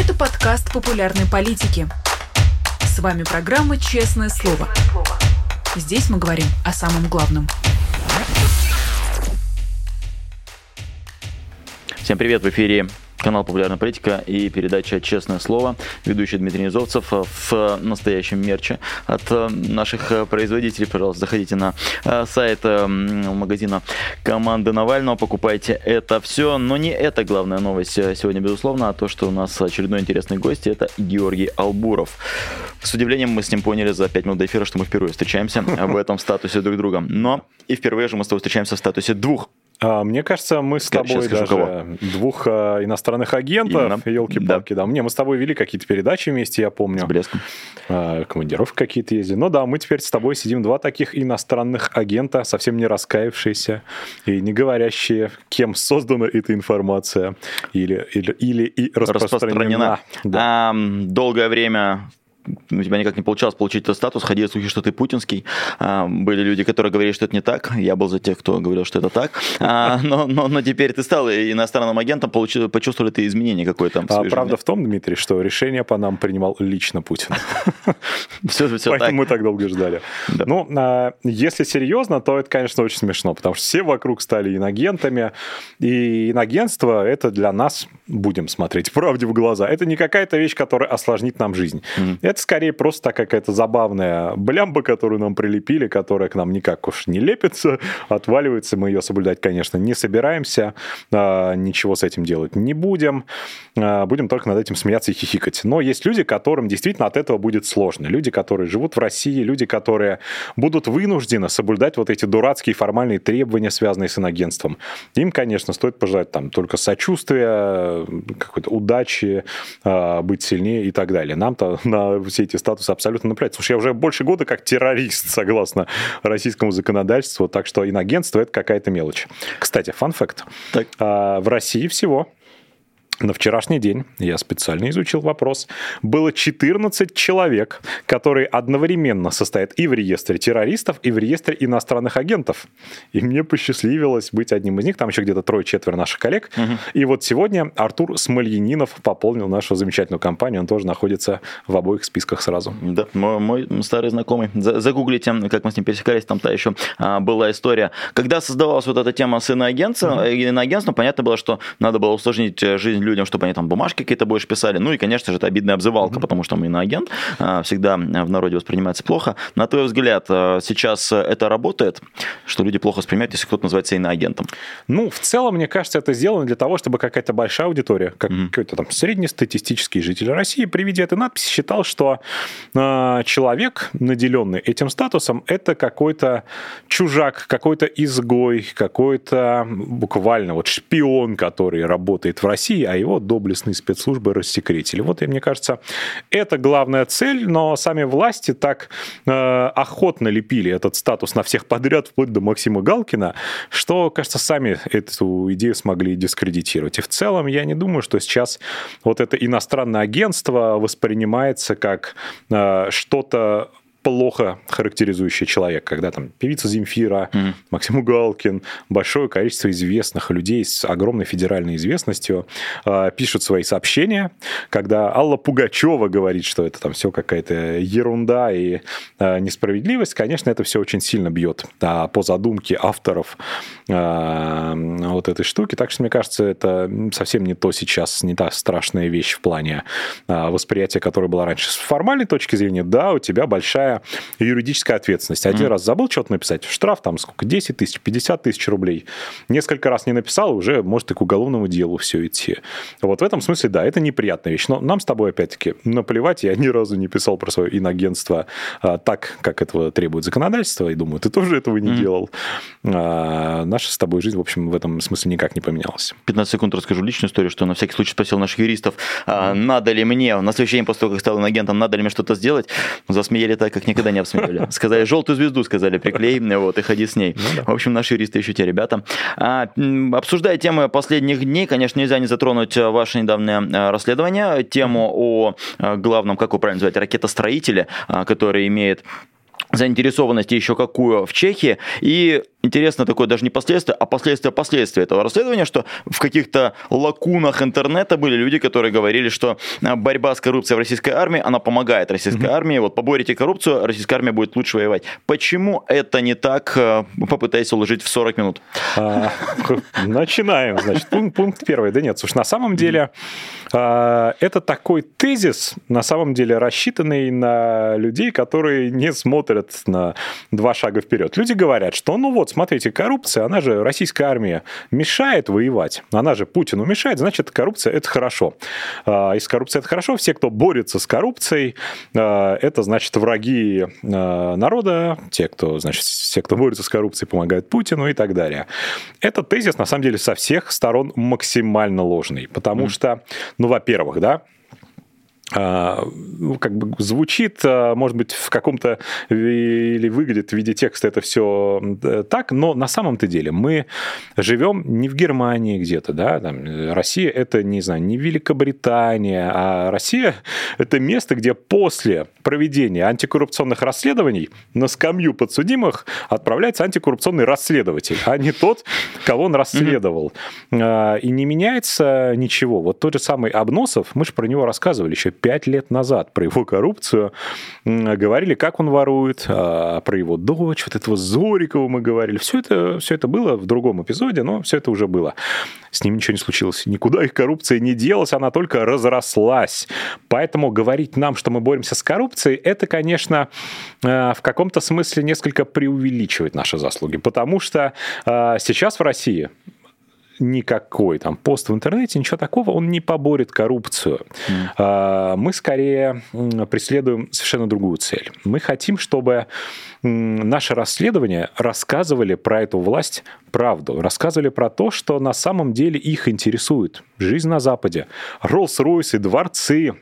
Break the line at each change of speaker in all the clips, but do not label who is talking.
Это подкаст популярной политики. С вами программа «Честное слово». Здесь мы говорим о самом главном.
Всем привет, в эфире канал «Популярная политика» и передача «Честное слово». Ведущий Дмитрий Низовцев в настоящем мерче от э, наших э, производителей. Пожалуйста, заходите на э, сайт магазина команды Навального, покупайте это все. Но не это главная новость сегодня, безусловно, а то, что у нас очередной интересный гость, это Георгий Албуров. С удивлением мы с ним поняли за 5 минут до эфира, что мы впервые встречаемся в этом статусе друг друга. Но и впервые же мы с тобой встречаемся в статусе двух
мне кажется, мы с тобой даже кого? двух а, иностранных агентов, елки-палки, да. да. Мне, мы с тобой вели какие-то передачи вместе, я помню.
С блеском.
А, командировки какие-то ездили. Ну да, мы теперь с тобой сидим два таких иностранных агента, совсем не раскаявшиеся и не говорящие, кем создана эта информация или, или, или и распространена. распространена.
Да. А, долгое время у тебя никак не получалось получить этот статус, ходили слухи, что ты путинский. А, были люди, которые говорили, что это не так. Я был за тех, кто говорил, что это так. А, но, но, но теперь ты стал иностранным агентом, получил, почувствовали ты изменение какое-то.
А правда в том, Дмитрий, что решение по нам принимал лично Путин. Все, все Поэтому мы так долго ждали. Ну, а, если серьезно, то это, конечно, очень смешно, потому что все вокруг стали иногентами, и иногентство это для нас, будем смотреть правде в глаза, это не какая-то вещь, которая осложнит нам жизнь. Это это скорее просто какая-то забавная блямба, которую нам прилепили, которая к нам никак уж не лепится, отваливается. Мы ее соблюдать, конечно, не собираемся, а, ничего с этим делать не будем. А, будем только над этим смеяться и хихикать. Но есть люди, которым действительно от этого будет сложно. Люди, которые живут в России, люди, которые будут вынуждены соблюдать вот эти дурацкие формальные требования, связанные с иногенством. Им, конечно, стоит пожелать там только сочувствия, какой-то удачи, а, быть сильнее и так далее. Нам-то на все эти статусы абсолютно наплевать. Слушай, я уже больше года как террорист, согласно российскому законодательству, так что иногентство – это какая-то мелочь. Кстати, фан-факт. В России всего на вчерашний день, я специально изучил вопрос, было 14 человек, которые одновременно состоят и в реестре террористов, и в реестре иностранных агентов. И мне посчастливилось быть одним из них. Там еще где-то трое-четверо наших коллег. Угу. И вот сегодня Артур Смольянинов пополнил нашу замечательную компанию. Он тоже находится в обоих списках сразу.
Да, мой, мой старый знакомый. Загуглите, как мы с ним пересекались, там та еще а, была история. Когда создавалась вот эта тема с иноагентством, угу. иноагентством, понятно было, что надо было усложнить э, жизнь людям, чтобы они там бумажки какие-то больше писали. Ну и, конечно же, это обидная обзывалка, mm-hmm. потому что мы иноагент, а, всегда в народе воспринимается плохо. На твой взгляд, а, сейчас это работает, что люди плохо воспринимают, если кто-то называется иноагентом?
Ну, в целом, мне кажется, это сделано для того, чтобы какая-то большая аудитория, как mm-hmm. какой-то там среднестатистический житель России при виде этой надписи считал, что э, человек, наделенный этим статусом, это какой-то чужак, какой-то изгой, какой-то буквально вот шпион, который работает в России, а его доблестные спецслужбы рассекретили. Вот, и мне кажется, это главная цель, но сами власти так э, охотно лепили этот статус на всех подряд, вплоть до Максима Галкина, что, кажется, сами эту идею смогли дискредитировать. И в целом я не думаю, что сейчас вот это иностранное агентство воспринимается как э, что-то плохо характеризующий человек, когда там певица Земфира, mm-hmm. Максим Угалкин, большое количество известных людей с огромной федеральной известностью э, пишут свои сообщения, когда Алла Пугачева говорит, что это там все какая-то ерунда и э, несправедливость, конечно, это все очень сильно бьет а, по задумке авторов э, вот этой штуки, так что мне кажется, это совсем не то сейчас, не та страшная вещь в плане э, восприятия, которое было раньше. С формальной точки зрения, да, у тебя большая большая юридическая ответственность. Один mm. раз забыл что-то написать, штраф там сколько, 10 тысяч, 50 тысяч рублей. Несколько раз не написал, уже может и к уголовному делу все идти. Вот в этом смысле, да, это неприятная вещь. Но нам с тобой, опять-таки, наплевать, я ни разу не писал про свое иногентство а, так, как этого требует законодательство, и думаю, ты тоже этого не mm. делал. А, наша с тобой жизнь, в общем, в этом смысле никак не поменялась.
15 секунд расскажу личную историю, что на всякий случай спросил наших юристов, а, надо ли мне, на следующий день после того, как стал иногентом, надо ли мне что-то сделать. Засмеяли так, как никогда не обсмеяли. Сказали, желтую звезду, сказали, приклей, вот, и ходи с ней. Ну, да. В общем, наши юристы еще те ребята. А, обсуждая темы последних дней, конечно, нельзя не затронуть э, ваше недавнее э, расследование, тему о э, главном, как вы правильно называете, ракетостроителе, который имеет заинтересованность еще какую в Чехии. И интересно такое даже не последствие, а последствия последствия этого расследования, что в каких-то лакунах интернета были люди, которые говорили, что а, борьба с коррупцией в российской армии, она помогает российской mm-hmm. армии. Вот поборите коррупцию, российская армия будет лучше воевать. Почему это не так? Э, попытайся уложить в 40 минут. А,
начинаем, значит. Пункт, пункт первый. Да нет, слушай, на самом деле а, это такой тезис, на самом деле рассчитанный на людей, которые не смотрят на два шага вперед. Люди говорят, что ну вот, смотрите, коррупция, она же, российская армия, мешает воевать, она же Путину мешает, значит, коррупция – это хорошо. А, если коррупция – это хорошо, все, кто борется с коррупцией, а, это, значит, враги а, народа, те, кто, значит, все, кто борется с коррупцией, помогают Путину и так далее. Этот тезис, на самом деле, со всех сторон максимально ложный, потому mm. что, ну, во-первых, да, как бы звучит, а, может быть, в каком-то или выглядит в виде текста это все так, но на самом-то деле мы живем не в Германии где-то, да, там, Россия это, не знаю, не Великобритания, а Россия это место, где после проведения антикоррупционных расследований на скамью подсудимых отправляется антикоррупционный расследователь, а не тот, кого он расследовал. Mm-hmm. И не меняется ничего. Вот тот же самый Обносов, мы же про него рассказывали еще пять лет назад про его коррупцию. Говорили, как он ворует, а, про его дочь, вот этого Зорикова мы говорили. Все это, все это было в другом эпизоде, но все это уже было. С ним ничего не случилось. Никуда их коррупция не делась, она только разрослась. Поэтому говорить нам, что мы боремся с коррупцией, это, конечно, э, в каком-то смысле несколько преувеличивать наши заслуги. Потому что э, сейчас в России никакой там пост в интернете, ничего такого, он не поборет коррупцию. Mm. Мы скорее преследуем совершенно другую цель. Мы хотим, чтобы наши расследования рассказывали про эту власть правду, рассказывали про то, что на самом деле их интересует. Жизнь на Западе, Роллс-Ройсы, дворцы,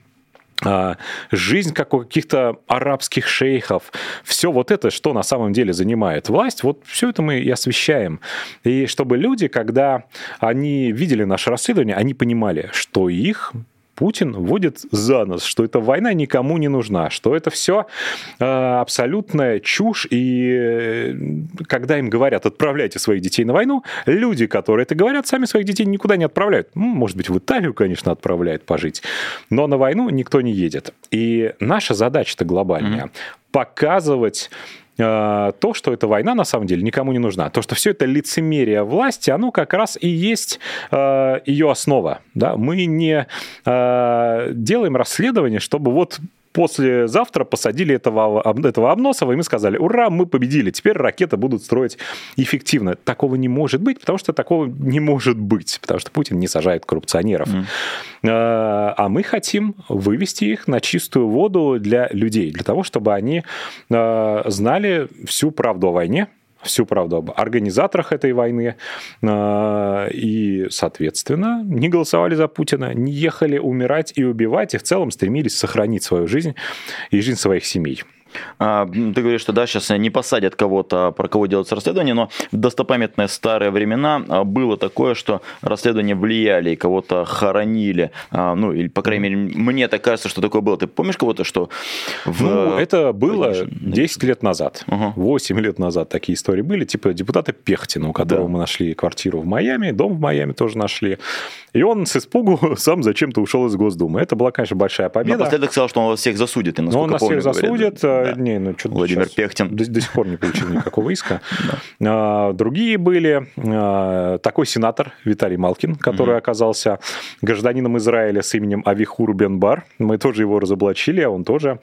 жизнь как у каких-то арабских шейхов, все вот это, что на самом деле занимает власть, вот все это мы и освещаем. И чтобы люди, когда они видели наше расследование, они понимали, что их Путин вводит за нос, что эта война никому не нужна, что это все э, абсолютная чушь, и э, когда им говорят, отправляйте своих детей на войну, люди, которые это говорят, сами своих детей никуда не отправляют. Ну, может быть, в Италию, конечно, отправляют пожить, но на войну никто не едет. И наша задача-то глобальная mm-hmm. показывать то, что эта война на самом деле никому не нужна. То, что все это лицемерие власти, оно как раз и есть э, ее основа. Да? Мы не э, делаем расследование, чтобы вот послезавтра посадили этого, этого Обносова, и мы сказали, ура, мы победили, теперь ракеты будут строить эффективно. Такого не может быть, потому что такого не может быть, потому что Путин не сажает коррупционеров. Mm. А мы хотим вывести их на чистую воду для людей, для того, чтобы они а, знали всю правду о войне, всю правду об организаторах этой войны а, и, соответственно, не голосовали за Путина, не ехали умирать и убивать, и в целом стремились сохранить свою жизнь и жизнь своих семей.
А, ты говоришь, что да, сейчас не посадят кого-то, про кого делается расследование, но в достопамятные старые времена а, было такое, что расследования влияли кого-то хоронили. А, ну, или, по крайней мере, мне так кажется, что такое было. Ты помнишь кого-то, что...
В... Ну, это было 10 лет назад, угу. 8 лет назад такие истории были, типа депутата Пехтина, у которого да. мы нашли квартиру в Майами, дом в Майами тоже нашли. И он с испугу сам зачем-то ушел из Госдумы. Это была, конечно, большая победа.
Напоследок сказал, что он вас всех засудит. И,
Но он нас всех засудит.
Да. Не, ну, что Владимир сейчас. Пехтин.
До, до сих пор не получил никакого иска. А, другие были. А, такой сенатор Виталий Малкин, который оказался гражданином Израиля с именем Авихур Бенбар. Мы тоже его разоблачили, а он тоже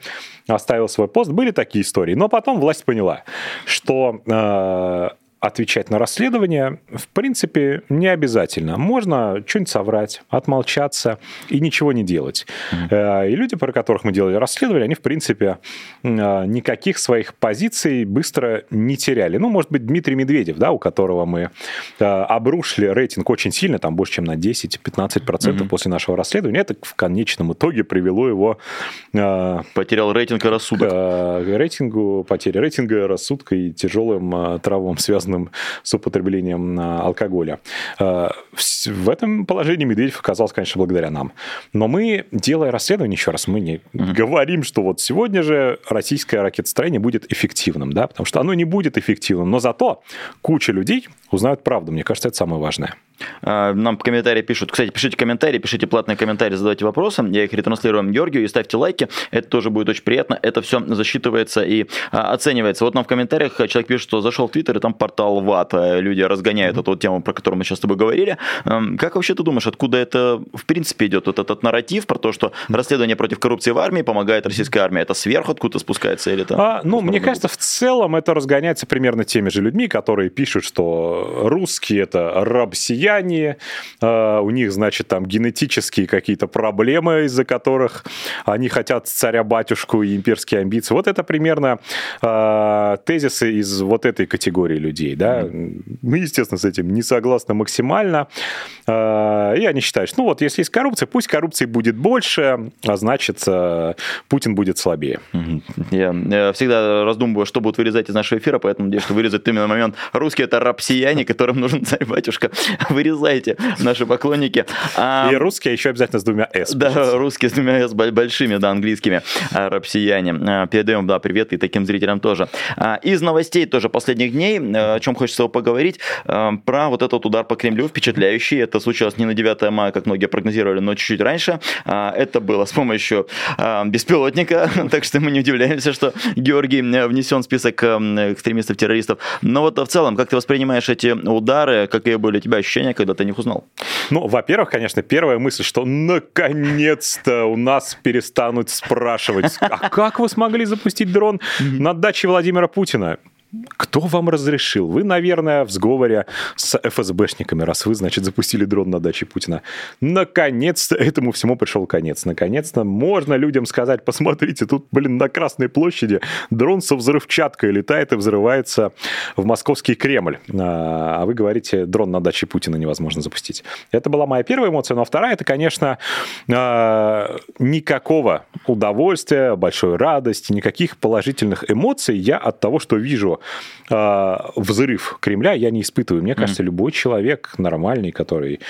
оставил свой пост. Были такие истории. Но потом власть поняла, что а, отвечать на расследование, в принципе, не обязательно. Можно что-нибудь соврать, отмолчаться и ничего не делать. Mm-hmm. И люди, про которых мы делали расследование, они, в принципе, э, никаких своих позиций быстро не теряли. Ну, может быть, Дмитрий Медведев, да, у которого мы э, обрушили рейтинг очень сильно, там больше, чем на 10-15% mm-hmm. после нашего расследования. Это в конечном итоге привело его...
Потерял рейтинг и рассудок.
К рейтингу, потере рейтинга, рассудка и тяжелым травмам, связанным связанным с употреблением алкоголя. В этом положении Медведев оказался, конечно, благодаря нам. Но мы, делая расследование, еще раз, мы не mm-hmm. говорим, что вот сегодня же российское ракетостроение будет эффективным, да, потому что оно не будет эффективным, но зато куча людей узнают правду. Мне кажется, это самое важное.
А, нам комментарии пишут. Кстати, пишите комментарии, пишите платные комментарии, задавайте вопросы. Я их ретранслирую Георгию и ставьте лайки. Это тоже будет очень приятно. Это все засчитывается и а, оценивается. Вот нам в комментариях человек пишет, что зашел в Твиттер, и там портал ВАТ. Люди разгоняют эту тему, про которую мы сейчас с тобой говорили. Как вообще ты думаешь, откуда это в принципе идет? Вот этот нарратив про то, что расследование против коррупции в армии помогает российская армия. Это сверху откуда спускается или это?
А, ну, мне кажется, в целом это разгоняется примерно теми же людьми, которые пишут, что русские это рабсияне, а, у них, значит, там генетические какие-то проблемы, из-за которых они хотят царя-батюшку и имперские амбиции. Вот это примерно э, тезисы из вот этой категории людей, да. Mm-hmm. Мы, естественно, с этим не согласны максимально. Э, и они считают, что, ну вот, если есть коррупция, пусть коррупции будет больше, а значит, э, Путин будет слабее.
Я, я всегда раздумываю, что будут вырезать из нашего эфира, поэтому надеюсь, что вырезать именно момент «русские это рабсияне», которым нужен царь-батюшка. Вырезайте, наши поклонники.
А, и русские еще обязательно с двумя «с».
Да, русские с двумя «с» большими, да, английскими. А, рабсияне. А, передаем, да, привет и таким зрителям тоже. Из новостей тоже последних дней, о чем хочется поговорить, про вот этот удар по Кремлю впечатляющий. Это случилось не на 9 мая, как многие прогнозировали, но чуть-чуть раньше. Это было с помощью беспилотника, так что мы не удивляемся, что Георгий внесен в список экстремистов-террористов. Но вот в целом, как ты воспринимаешь эти удары, какие были у тебя ощущения, когда ты них узнал?
Ну, во-первых, конечно, первая мысль, что наконец-то у нас перестанут спрашивать, а как вы смогли запустить дрон на даче Владимира Путина? Кто вам разрешил? Вы, наверное, в сговоре с ФСБшниками, раз вы, значит, запустили дрон на даче Путина. Наконец-то этому всему пришел конец. Наконец-то можно людям сказать, посмотрите, тут, блин, на Красной площади дрон со взрывчаткой летает и взрывается в московский Кремль. А, а вы говорите, дрон на даче Путина невозможно запустить. Это была моя первая эмоция. Ну а вторая, это, конечно, а, никакого удовольствия, большой радости, никаких положительных эмоций я от того, что вижу э, взрыв Кремля я не испытываю. Мне кажется, mm любой человек нормальный, который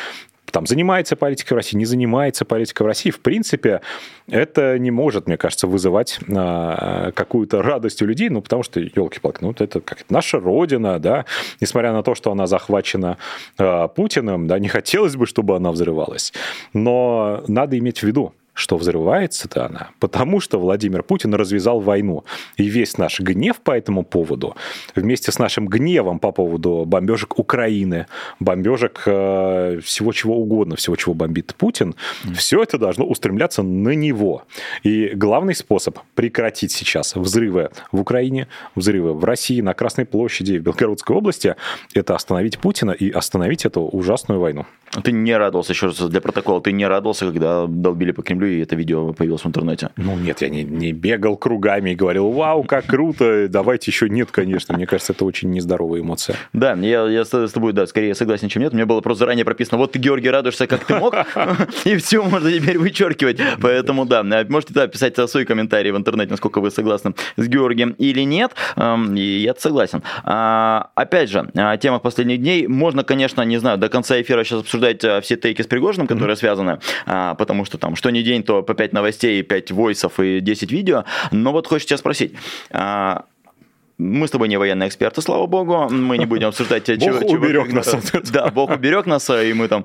там занимается политикой в России, не занимается политикой в России, в принципе, это не может, мне кажется, вызывать а, какую-то радость у людей, ну, потому что, елки-палки, ну, это как наша родина, да, несмотря на то, что она захвачена а, Путиным, да, не хотелось бы, чтобы она взрывалась, но надо иметь в виду, что взрывается-то она, потому что Владимир Путин развязал войну. И весь наш гнев по этому поводу, вместе с нашим гневом по поводу бомбежек Украины, бомбежек э, всего чего угодно, всего чего бомбит Путин, mm. все это должно устремляться на него. И главный способ прекратить сейчас взрывы в Украине, взрывы в России, на Красной площади, в Белгородской области, это остановить Путина и остановить эту ужасную войну.
Ты не радовался, еще раз для протокола, ты не радовался, когда долбили по Кремлю, и это видео появилось в интернете?
Ну нет, я не, не бегал кругами и говорил, вау, как круто, давайте еще нет, конечно. Мне кажется, это очень нездоровая эмоция.
Да, я, я с тобой, да, скорее согласен, чем нет. Мне было просто заранее прописано, вот ты, Георгий, радуешься, как ты мог, и все можно теперь вычеркивать. Поэтому, да, можете да, писать свои комментарии в интернете, насколько вы согласны с Георгием или нет. И я согласен. А, опять же, тема последних дней. Можно, конечно, не знаю, до конца эфира сейчас обсуждать э, все тейки с Пригожиным, которые связаны, а, потому что там что ни день, то по 5 новостей, 5 войсов и 10 видео. Но вот хочется тебя спросить. А, мы с тобой не военные эксперты, слава богу. Мы не будем обсуждать...
Бог уберег нас.
Да, Бог уберег нас, и мы там...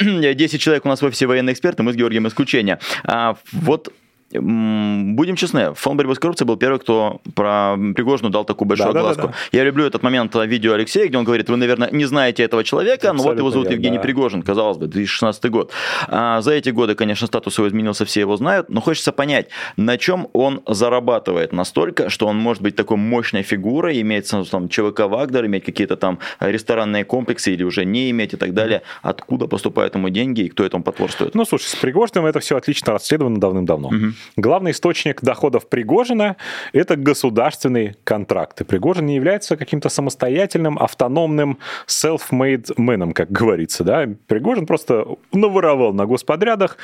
10 человек у нас в офисе военные эксперты, мы с Георгием исключение. А, вот Будем честны, фонд борьбы с коррупцией был первый, кто про Пригожину дал такую большую да, огласку. Да, да, да. Я люблю этот момент видео Алексея, где он говорит, вы, наверное, не знаете этого человека, Абсолютно но вот его зовут Евгений да. Пригожин, казалось бы, 2016 год. А за эти годы, конечно, статус его изменился, все его знают, но хочется понять, на чем он зарабатывает настолько, что он может быть такой мощной фигурой, иметь там ЧВК Вагнер, иметь какие-то там ресторанные комплексы или уже не иметь и так далее. Откуда поступают ему деньги и кто этому потворствует?
Ну, слушай, с Пригожиным это все отлично расследовано давным-давно. Угу. Главный источник доходов Пригожина – это государственные контракты. Пригожин не является каким-то самостоятельным, автономным self-made man, как говорится. Да? Пригожин просто наворовал на господрядах,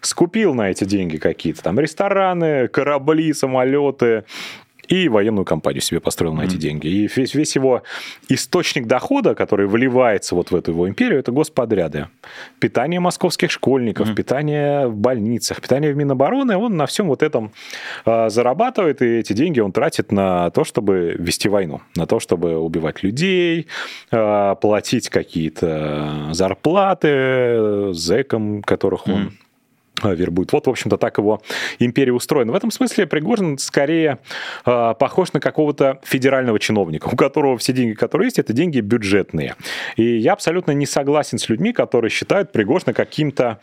скупил на эти деньги какие-то там рестораны, корабли, самолеты, и военную компанию себе построил mm-hmm. на эти деньги. И весь, весь его источник дохода, который вливается вот в эту его империю, это господряды. Питание московских школьников, mm-hmm. питание в больницах, питание в Минобороны, он на всем вот этом э, зарабатывает, и эти деньги он тратит на то, чтобы вести войну, на то, чтобы убивать людей, э, платить какие-то зарплаты зэкам, которых он mm-hmm вербует. Вот, в общем-то, так его империя устроена. В этом смысле Пригожин скорее э, похож на какого-то федерального чиновника, у которого все деньги, которые есть, это деньги бюджетные. И я абсолютно не согласен с людьми, которые считают Пригожина каким-то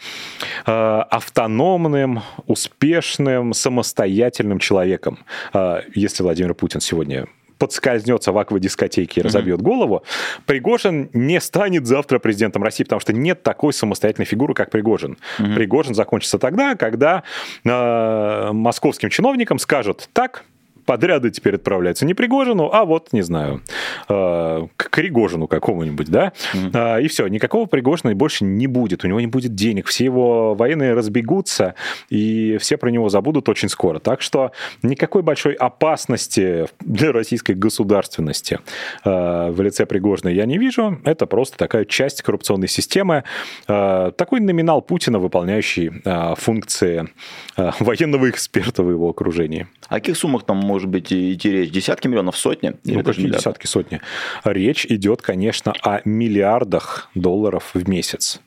э, автономным, успешным, самостоятельным человеком. Э, если Владимир Путин сегодня подскользнется в аквадискотеке и разобьет mm-hmm. голову, Пригожин не станет завтра президентом России, потому что нет такой самостоятельной фигуры, как Пригожин. Mm-hmm. Пригожин закончится тогда, когда э, московским чиновникам скажут, так, подряды теперь отправляются. Не Пригожину, а вот, не знаю, э, к Пригожину какому-нибудь, да, mm. и все, никакого Пригожина больше не будет, у него не будет денег, все его военные разбегутся, и все про него забудут очень скоро. Так что никакой большой опасности для российской государственности э, в лице Пригожина я не вижу, это просто такая часть коррупционной системы, такой номинал Путина, выполняющий функции военного эксперта в его окружении.
О каких суммах там может быть идти речь? Десятки миллионов, сотни?
Ну, какие десятки, сотни? Речь идет, конечно, о миллиардах долларов в месяц.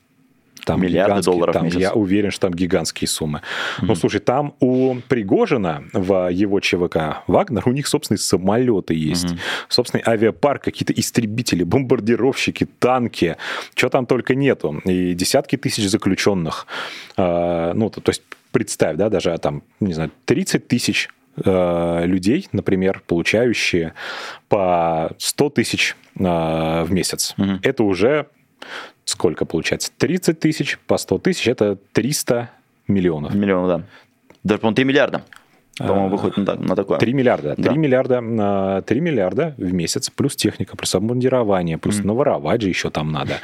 Там
Миллиарды долларов
там,
в месяц.
Я уверен, что там гигантские суммы. Mm-hmm. Ну, слушай, там у Пригожина в его ЧВК Вагнер, у них собственные самолеты есть, mm-hmm. собственный авиапарк, какие-то истребители, бомбардировщики, танки, чего там только нету. И десятки тысяч заключенных. А, ну, то, то есть представь, да, даже там, не знаю, 30 тысяч Э, людей, например, получающие по 100 тысяч э, в месяц. Угу. Это уже сколько получается? 30 тысяч по 100 тысяч, это 300 миллионов.
Миллионов, да. Даже, по-моему, 3 миллиарда. По-моему, выходит на, на такое.
3 миллиарда. 3 да. миллиарда, 3 миллиарда в месяц, плюс техника, плюс обмундирование, плюс mm-hmm. наворовать же еще там надо.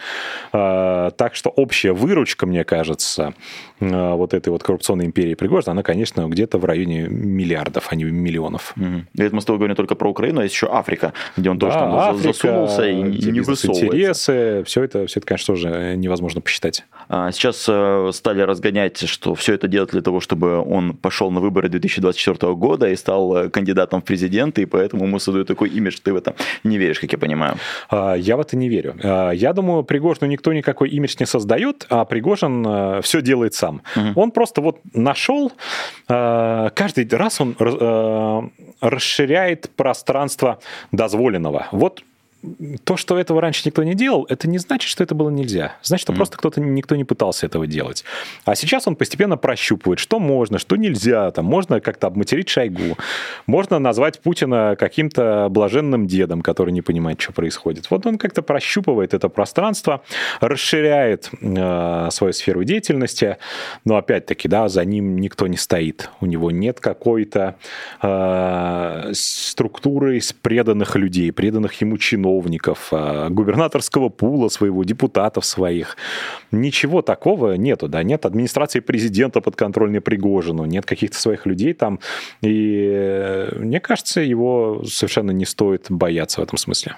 А, так что общая выручка, мне кажется, а, вот этой вот коррупционной империи Пригожина, она, конечно, где-то в районе миллиардов, а не миллионов.
Mm-hmm. И это мы с тобой говорим только про Украину, а есть еще Африка, где он да, тоже там Африка, засунулся и не высовывается.
интересы, все это, все это, конечно, тоже невозможно посчитать.
А сейчас э, стали разгонять, что все это делать для того, чтобы он пошел на выборы 2024 2024 года и стал э, кандидатом в президенты, и поэтому ему создают такой имидж, ты в это не веришь, как я понимаю.
А, я в это не верю. А, я думаю, Пригожину никто никакой имидж не создает, а Пригожин э, все делает сам. Угу. Он просто вот нашел, э, каждый раз он расширяет пространство дозволенного. Вот то, что этого раньше никто не делал, это не значит, что это было нельзя. Значит, что mm. просто кто-то никто не пытался этого делать. А сейчас он постепенно прощупывает, что можно, что нельзя. Там можно как-то обматерить Шойгу. Можно назвать Путина каким-то блаженным дедом, который не понимает, что происходит. Вот он как-то прощупывает это пространство, расширяет э, свою сферу деятельности, но опять-таки, да, за ним никто не стоит. У него нет какой-то э, структуры из преданных людей, преданных ему чинов чиновников, а, губернаторского пула своего, депутатов своих. Ничего такого нету, да, нет администрации президента подконтрольной Пригожину, нет каких-то своих людей там. И э, мне кажется, его совершенно не стоит бояться в этом смысле.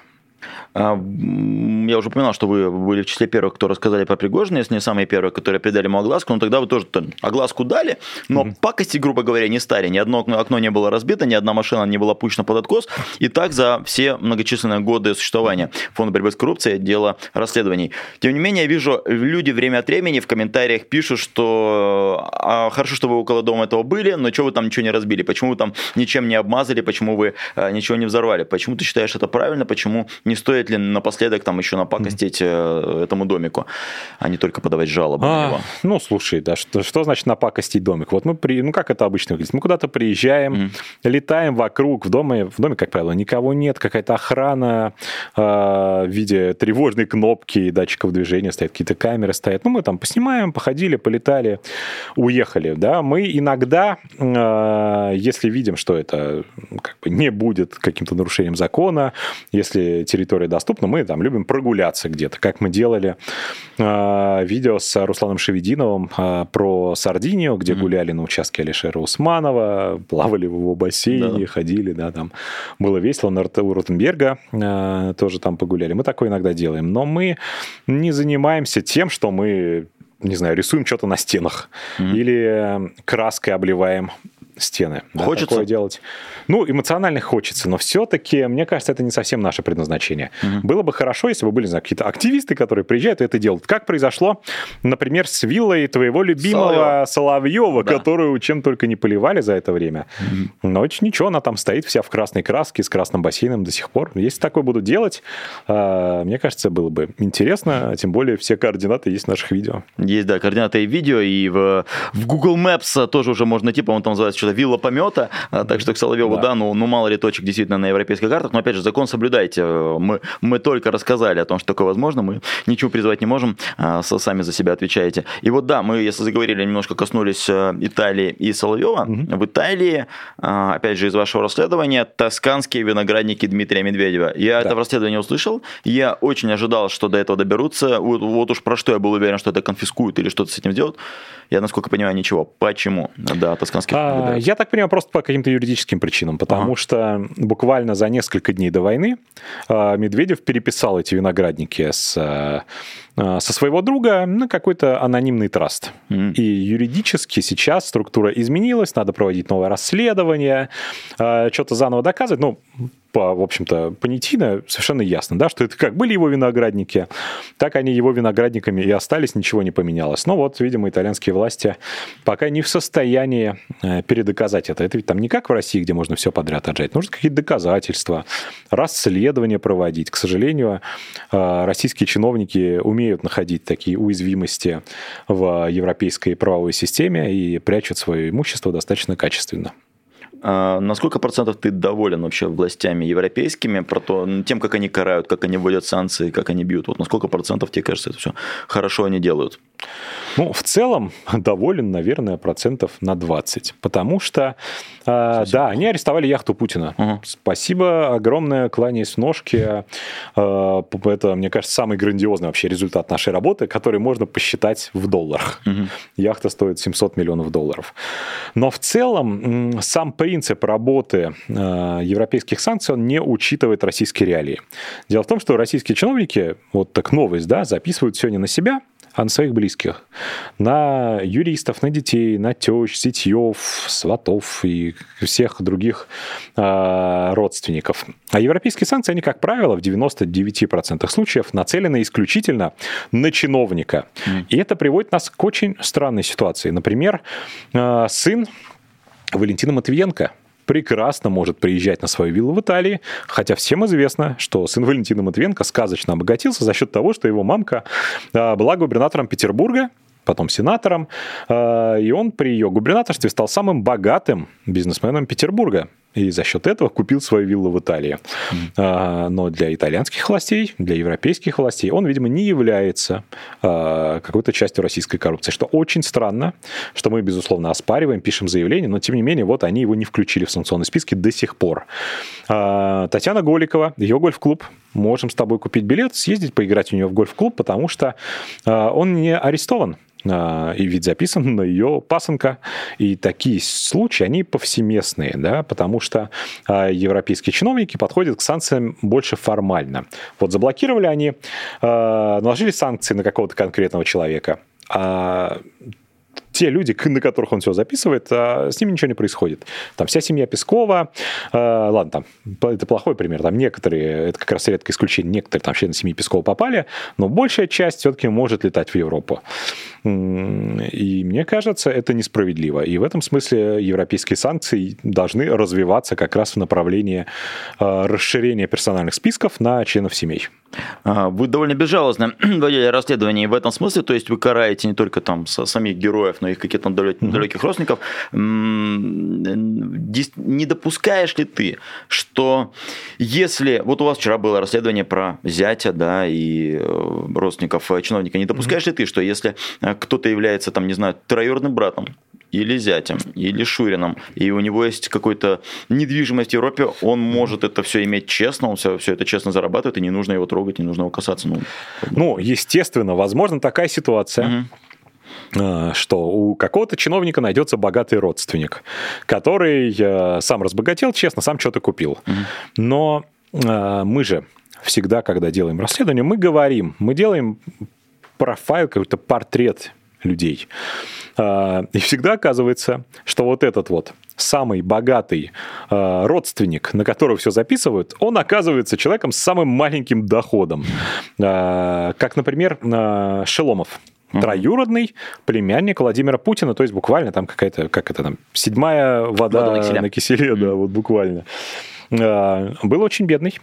А, я уже упоминал, что вы были в числе первых, кто рассказали про Пригожина, если не самые первые, которые придали ему огласку, но тогда вы тоже огласку дали, но mm-hmm. пакости, грубо говоря, не стали. Ни одно окно, не было разбито, ни одна машина не была пущена под откос. И так за все многочисленные годы существования Фонда борьбы с коррупцией, отдела расследований. Тем не менее, я вижу, люди время от времени в комментариях пишут, что а, хорошо, что вы около дома этого были, но что вы там ничего не разбили, почему вы там ничем не обмазали, почему вы а, ничего не взорвали, почему ты считаешь это правильно, почему не стоит ли напоследок там еще напакостить mm-hmm. этому домику, а не только подавать жалобы а, на него?
Ну, слушай, да, что, что значит напакостить домик? Вот мы при, ну как это обычно выглядит? Мы куда-то приезжаем, mm-hmm. летаем вокруг, в доме, в доме, как правило, никого нет, какая-то охрана э, в виде тревожной кнопки, датчиков движения стоят, какие-то камеры стоят. Ну, мы там поснимаем, походили, полетали, уехали, да. Мы иногда, э, если видим, что это как бы не будет каким-то нарушением закона, если территория доступно. Мы там любим прогуляться где-то, как мы делали э, видео с Русланом Шевединовым э, про Сардинию, где mm-hmm. гуляли на участке Алишера Усманова, плавали в его бассейне, да. ходили, да, там было весело. На у Ротенберга э, тоже там погуляли. Мы такое иногда делаем. Но мы не занимаемся тем, что мы не знаю, рисуем что-то на стенах mm-hmm. или краской обливаем стены.
Хочется? Да, такое
делать. Ну, эмоционально хочется, но все-таки, мне кажется, это не совсем наше предназначение. Угу. Было бы хорошо, если бы были, знаю, какие-то активисты, которые приезжают и это делают. Как произошло, например, с виллой твоего любимого Соловьева, Соловьева да. которую чем только не поливали за это время. Угу. Но ничего, она там стоит вся в красной краске, с красным бассейном до сих пор. Если такое будут делать, а, мне кажется, было бы интересно, тем более все координаты есть в наших видео.
Есть, да, координаты и видео, и в, в Google Maps тоже уже можно найти, по-моему, там называется что-то вилла помета, а, так что к Соловьеву, да, да ну, ну мало ли точек действительно на европейских картах, но опять же, закон соблюдайте. Мы, мы только рассказали о том, что такое возможно, мы ничего призвать не можем, а, сами за себя отвечаете. И вот да, мы, если заговорили, немножко коснулись э, Италии и Соловьева. Угу. В Италии, а, опять же, из вашего расследования, тосканские виноградники Дмитрия Медведева. Я да. это в расследовании услышал, я очень ожидал, что до этого доберутся. Вот, вот уж про что я был уверен, что это конфискуют или что-то с этим сделают. Я, насколько понимаю, ничего. Почему? Да, тосканских
а, Я так понимаю, просто по каким-то юридическим причинам, потому ага. что буквально за несколько дней до войны а, Медведев переписал эти виноградники с а, со своего друга на какой-то анонимный траст. Mm. И юридически сейчас структура изменилась, надо проводить новое расследование, что-то заново доказывать. Ну, по, в общем-то, понятийно совершенно ясно, да, что это как были его виноградники, так они его виноградниками и остались, ничего не поменялось. Но вот, видимо, итальянские власти пока не в состоянии э, передоказать это. Это ведь там не как в России, где можно все подряд отжать. Нужно какие-то доказательства, расследования проводить. К сожалению, э, российские чиновники умеют находить такие уязвимости в европейской правовой системе и прячут свое имущество достаточно качественно.
А на сколько процентов ты доволен вообще властями европейскими, про то, тем, как они карают, как они вводят санкции, как они бьют? Вот на сколько процентов тебе кажется, это все хорошо они делают?
Ну, в целом доволен, наверное, процентов на 20. Потому что, э, да, они арестовали яхту Путина. Угу. Спасибо огромное, кланяюсь в ножки. Э, это, мне кажется, самый грандиозный вообще результат нашей работы, который можно посчитать в долларах. Угу. Яхта стоит 700 миллионов долларов. Но в целом сам принцип работы э, европейских санкций, он не учитывает российские реалии. Дело в том, что российские чиновники, вот так новость, да, записывают не на себя, а на своих близких. На юристов, на детей, на тещ, зятьев, сватов и всех других э, родственников. А европейские санкции, они, как правило, в 99% случаев нацелены исключительно на чиновника. Mm. И это приводит нас к очень странной ситуации. Например, э, сын Валентина Матвиенко – прекрасно может приезжать на свою виллу в Италии, хотя всем известно, что сын Валентина Матвенко сказочно обогатился за счет того, что его мамка а, была губернатором Петербурга, потом сенатором, а, и он при ее губернаторстве стал самым богатым бизнесменом Петербурга и за счет этого купил свою виллу в Италии. Mm. Но для итальянских властей, для европейских властей он, видимо, не является а, какой-то частью российской коррупции, что очень странно, что мы, безусловно, оспариваем, пишем заявление, но, тем не менее, вот они его не включили в санкционные списки до сих пор. А, Татьяна Голикова, ее гольф-клуб, можем с тобой купить билет, съездить, поиграть у нее в гольф-клуб, потому что он не арестован а, и ведь записан на ее пасынка. И такие случаи, они повсеместные, да, потому что а, европейские чиновники подходят к санкциям больше формально. Вот заблокировали они, а, наложили санкции на какого-то конкретного человека, а те люди, на которых он все записывает, а, с ними ничего не происходит. Там вся семья Пескова, а, ладно, там, это плохой пример, там некоторые, это как раз редкое исключение, некоторые там члены семьи Пескова попали, но большая часть все-таки может летать в Европу. И мне кажется, это несправедливо. И в этом смысле европейские санкции должны развиваться как раз в направлении а, расширения персональных списков на членов семей.
Вы довольно безжалостно вводили расследование в этом смысле, то есть вы караете не только там самих героев, но и каких-то далеких, далеких родственников. Не допускаешь ли ты, что если... Вот у вас вчера было расследование про зятя, да, и э, родственников чиновника. Не допускаешь mm-hmm. ли ты, что если э, кто-то является, там, не знаю, троюродным братом, или зятем, или Шурином, и у него есть какой-то недвижимость в Европе, он может это все иметь честно, он все, все это честно зарабатывает, и не нужно его трогать, не нужно его касаться.
Ну, ну естественно, возможно такая ситуация. Угу что у какого-то чиновника найдется богатый родственник, который э, сам разбогател, честно, сам что-то купил. Но э, мы же всегда, когда делаем расследование, мы говорим, мы делаем профайл, какой-то портрет людей. А, и всегда оказывается, что вот этот вот самый богатый а, родственник, на которого все записывают, он оказывается человеком с самым маленьким доходом. А, как, например, Шеломов троюродный племянник Владимира Путина, то есть буквально там какая-то, как это там, седьмая вода, вода на киселе, да, вот буквально. Был очень бедный,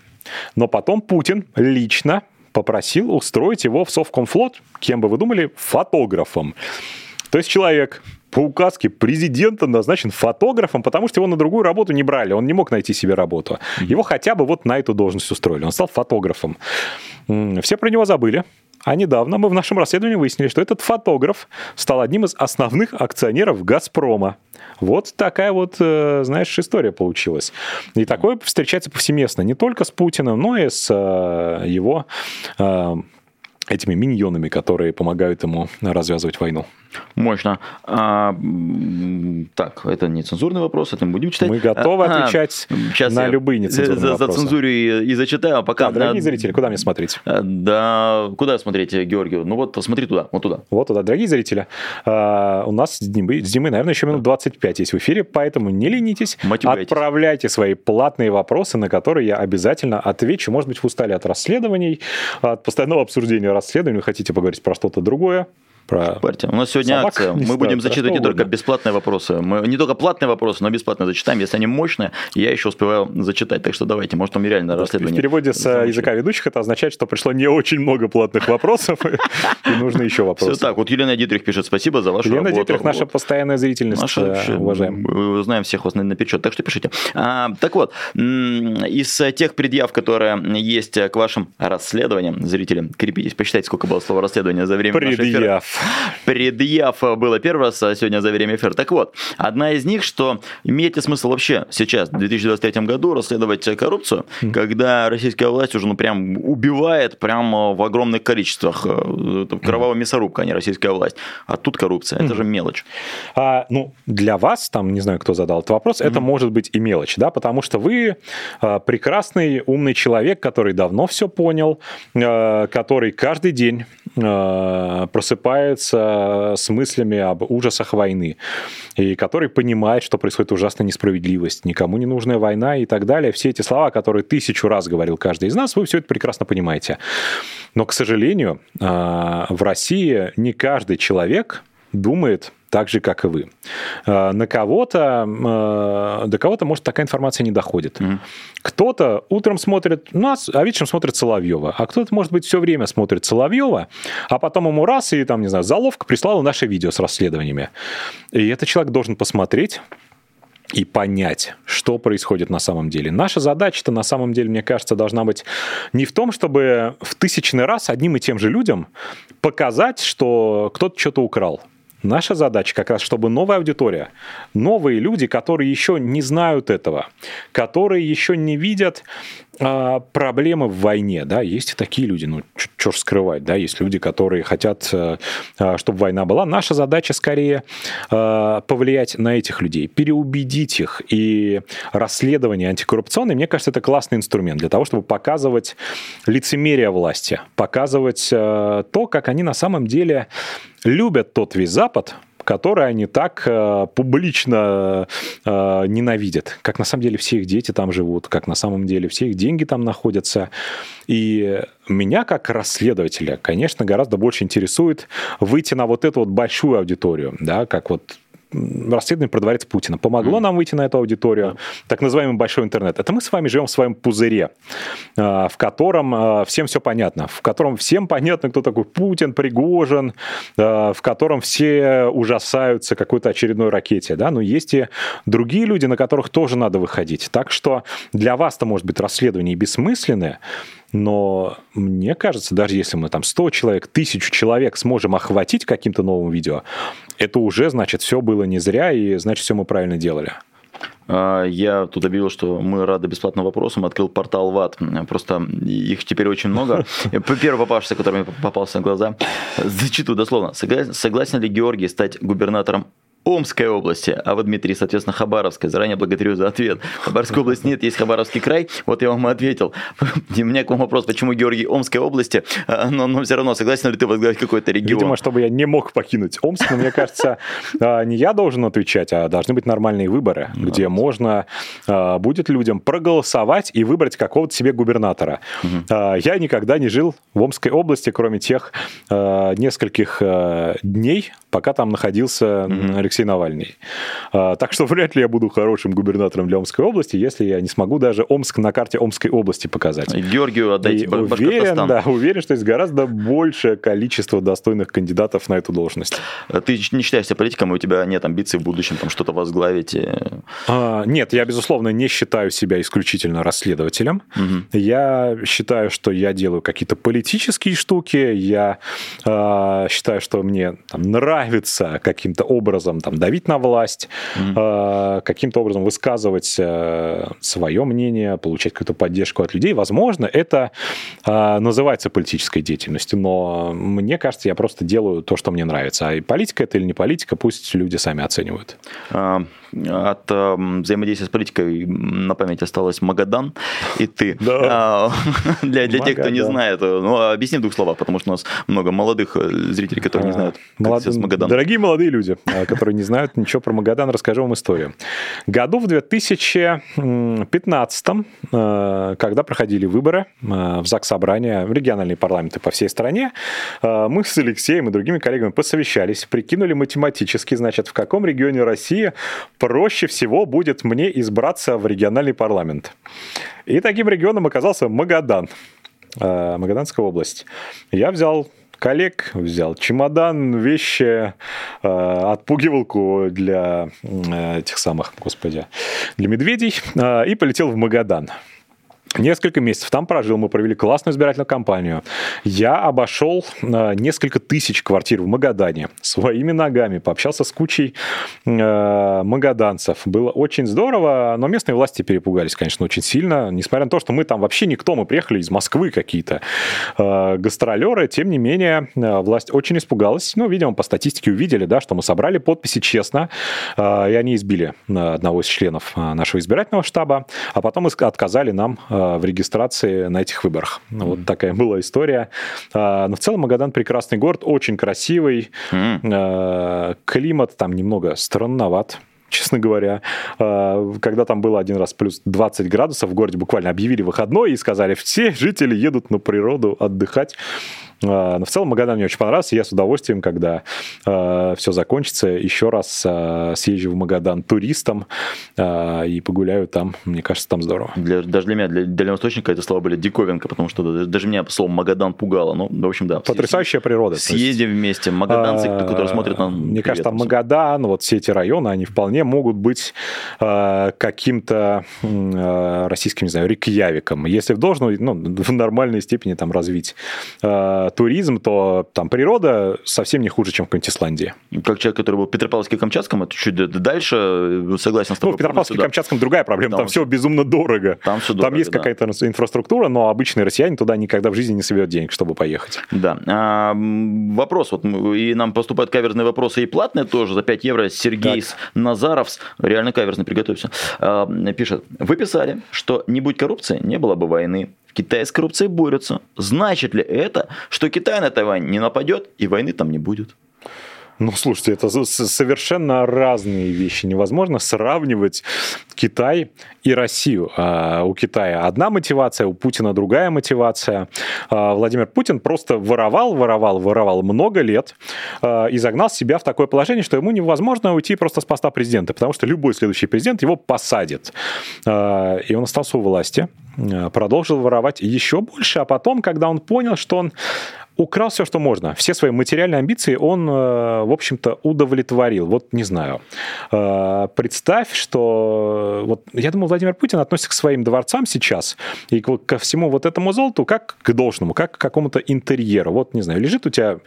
но потом Путин лично попросил устроить его в Совкомфлот, кем бы вы думали, фотографом. То есть человек по указке президента назначен фотографом, потому что его на другую работу не брали, он не мог найти себе работу. Его хотя бы вот на эту должность устроили, он стал фотографом. Все про него забыли, а недавно мы в нашем расследовании выяснили, что этот фотограф стал одним из основных акционеров «Газпрома». Вот такая вот, э, знаешь, история получилась. И такое встречается повсеместно не только с Путиным, но и с э, его э, этими миньонами, которые помогают ему развязывать войну.
Мощно. А, так, это не цензурный вопрос, это мы будем читать.
Мы готовы а, отвечать сейчас на любые нецензурные
за,
вопросы.
За цензуру и, и зачитаю, а пока...
Да, дорогие зрители, куда мне смотреть?
А, да, куда смотреть, Георгию? Ну вот, смотри туда, вот туда.
Вот туда. Дорогие зрители, а, у нас с Димой, с Димой, наверное, еще минут 25 есть в эфире, поэтому не ленитесь. Отправляйте свои платные вопросы, на которые я обязательно отвечу. Может быть, вы устали от расследований, от постоянного обсуждения расследований, вы хотите поговорить про что-то другое
про партию. У нас сегодня собак, акция. Мы знаю, будем зачитывать не только бесплатные вопросы. Мы не только платные вопросы, но бесплатно зачитаем. Если они мощные, я еще успеваю зачитать. Так что давайте, может, там реально расследование.
В переводе с э, языка ведущих это означает, что пришло не очень много платных вопросов, и нужно еще вопросы.
Все так. Вот Елена Дитрих пишет, спасибо за вашу
работу. Елена Дитрих наша постоянная зрительница, э, уважаем.
Знаем всех вас наперечет, так что пишите. А, так вот, из тех предъяв, которые есть к вашим расследованиям, зрители, крепитесь, посчитайте, сколько было слова расследования за время
Предъяв
предъяв было первый раз а сегодня за время эфира. Так вот, одна из них, что имеет ли смысл вообще сейчас, в 2023 году, расследовать коррупцию, mm. когда российская власть уже ну, прям убивает прямо в огромных количествах. Э, кровавая мясорубка, а не российская власть. А тут коррупция, mm. это же мелочь.
А, ну, для вас, там, не знаю, кто задал этот вопрос, mm. это может быть и мелочь, да, потому что вы а, прекрасный, умный человек, который давно все понял, а, который каждый день просыпается с мыслями об ужасах войны, и который понимает, что происходит ужасная несправедливость, никому не нужная война и так далее. Все эти слова, которые тысячу раз говорил каждый из нас, вы все это прекрасно понимаете. Но, к сожалению, а, в России не каждый человек думает так же, как и вы. А, на кого-то, а, до кого-то, может, такая информация не доходит. Кто-то утром смотрит нас, а вечером смотрит Соловьева. А кто-то, может быть, все время смотрит Соловьева, а потом ему раз и, там, не знаю, заловка прислала наше видео с расследованиями. И этот человек должен посмотреть, и понять, что происходит на самом деле. Наша задача-то на самом деле, мне кажется, должна быть не в том, чтобы в тысячный раз одним и тем же людям показать, что кто-то что-то украл. Наша задача как раз, чтобы новая аудитория, новые люди, которые еще не знают этого, которые еще не видят а, проблемы в войне, да, есть и такие люди, ну, что ж скрывать, да, есть люди, которые хотят, э, а, чтобы война была. Наша задача скорее а, повлиять на этих людей, переубедить их, и расследование антикоррупционное, мне кажется, это классный инструмент для того, чтобы показывать лицемерие власти, показывать э, то, как они на самом деле любят тот весь Запад, который они так э, публично э, ненавидят. Как на самом деле все их дети там живут, как на самом деле все их деньги там находятся. И меня как расследователя, конечно, гораздо больше интересует выйти на вот эту вот большую аудиторию, да, как вот расследование про дворец Путина. Помогло mm. нам выйти на эту аудиторию, так называемый большой интернет. Это мы с вами живем в своем пузыре, а, в котором а, всем все понятно, в котором всем понятно, кто такой Путин, Пригожин, а, в котором все ужасаются какой-то очередной ракете. Да? Но есть и другие люди, на которых тоже надо выходить. Так что для вас-то, может быть, расследование бессмысленное, но мне кажется, даже если мы там 100 человек, 1000 человек сможем охватить каким-то новым видео, это уже, значит, все было не зря, и, значит, все мы правильно делали.
А, я тут объявил, что мы рады бесплатным вопросам, открыл портал ВАД. Просто их теперь очень много. Первый попавшийся, который мне попался на глаза. Зачитываю дословно. Согласен ли Георгий стать губернатором Омской области, а вот Дмитрий, соответственно, Хабаровской. Заранее благодарю за ответ. Хабаровской области нет, есть Хабаровский край. Вот я вам и ответил. И у меня к вам вопрос, почему Георгий Омской области, а, но, но все равно согласен ли ты возглавить какой-то регион?
Видимо, чтобы я не мог покинуть Омск, но мне кажется, а, не я должен отвечать, а должны быть нормальные выборы, где можно а, будет людям проголосовать и выбрать какого-то себе губернатора. Я никогда не жил в Омской области, кроме тех нескольких дней, пока там находился Алексей Навальный. А, так что вряд ли я буду хорошим губернатором для Омской области, если я не смогу даже Омск на карте Омской области показать.
Георгию отдайте
уверен, да, уверен, что есть гораздо большее количество достойных кандидатов на эту должность.
Ты не считаешься политиком, и у тебя нет амбиций в будущем там что-то возглавить?
А, нет, я, безусловно, не считаю себя исключительно расследователем. Угу. Я считаю, что я делаю какие-то политические штуки, я э, считаю, что мне там, нравится каким-то образом там, давить на власть, mm-hmm. каким-то образом высказывать э, свое мнение, получать какую-то поддержку от людей. Возможно, это э, называется политической деятельностью, но мне кажется, я просто делаю то, что мне нравится. А политика это или не политика, пусть люди сами оценивают.
А, от э, взаимодействия с политикой на память осталось Магадан и ты. Да. А, для для тех, кто не знает, ну, объясни в двух словах, потому что у нас много молодых зрителей, которые не знают,
как Молод... Магадан. Дорогие молодые люди, которые которые не знают ничего про Магадан, расскажу вам историю. Году в 2015, э, когда проходили выборы э, в ЗАГС Собрания, региональные парламенты по всей стране, э, мы с Алексеем и другими коллегами посовещались, прикинули математически, значит, в каком регионе России проще всего будет мне избраться в региональный парламент. И таким регионом оказался Магадан. Магаданская область. Я взял коллег, взял чемодан, вещи, э, отпугивалку для э, этих самых, господи, для медведей э, и полетел в Магадан. Несколько месяцев там прожил, мы провели классную избирательную кампанию. Я обошел э, несколько тысяч квартир в Магадане своими ногами, пообщался с кучей э, магаданцев. Было очень здорово, но местные власти перепугались, конечно, очень сильно. Несмотря на то, что мы там вообще никто, мы приехали из Москвы какие-то э, гастролеры, тем не менее, э, власть очень испугалась. Ну, видимо, по статистике увидели, да, что мы собрали подписи честно, э, и они избили э, одного из членов э, нашего избирательного штаба, а потом отказали нам э, в регистрации на этих выборах. Mm-hmm. Вот такая была история. А, но в целом Магадан прекрасный город, очень красивый. Mm-hmm. Климат там немного странноват честно говоря. А, когда там было один раз плюс 20 градусов в городе, буквально объявили выходной и сказали, все жители едут на природу отдыхать. А, но в целом Магадан мне очень понравился. Я с удовольствием, когда э, все закончится, еще раз э, съезжу в Магадан туристом и погуляю там. Мне кажется, там здорово.
Для, даже для меня, для дальневосточника это слово были диковинка, потому что даже, даже меня слово Магадан пугало. Ну, в общем, да.
Потрясающая природа.
Съездим вместе. Магаданцы, а, которые смотрят на...
Мне кажется, там Магадан, вот все эти районы, они вполне могут быть каким-то российским, не знаю, Рикьявиком. Если в должной, ну, в нормальной степени там развить туризм, то там природа совсем не хуже, чем в какой-нибудь Исландии.
Как человек, который был в Петропавловске-Камчатском, это чуть дальше, э, согласен с тобой.
Ну, в Петропавловске-Камчатском другая проблема, там, там все безумно дорого. Там все дорого, Там есть да. какая-то инфраструктура, но обычный россиянин туда никогда в жизни не соберет денег, чтобы поехать.
Да. А, вопрос, вот и нам поступают каверзные вопросы и платные тоже, за 5 евро Сергей так. Назаровс, реально каверзный, приготовься, а, пишет, вы писали, что не будь коррупции, не было бы войны. В Китае с коррупцией борются. Значит ли это, что Китай на Тайвань не нападет и войны там не будет?
Ну, слушайте, это совершенно разные вещи. Невозможно сравнивать Китай и Россию. А, у Китая одна мотивация, у Путина другая мотивация. А, Владимир Путин просто воровал, воровал, воровал много лет а, и загнал себя в такое положение, что ему невозможно уйти просто с поста президента, потому что любой следующий президент его посадит. И он остался у власти, продолжил воровать еще больше, а потом, когда он понял, что он украл все, что можно. Все свои материальные амбиции он, э, в общем-то, удовлетворил. Вот не знаю. Э, представь, что... Вот, я думаю, Владимир Путин относится к своим дворцам сейчас и ко всему вот этому золоту как к должному, как к какому-то интерьеру. Вот, не знаю, лежит у тебя